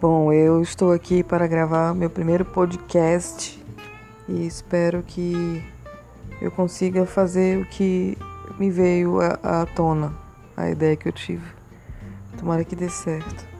Bom, eu estou aqui para gravar meu primeiro podcast e espero que eu consiga fazer o que me veio à tona, a ideia que eu tive. Tomara que dê certo.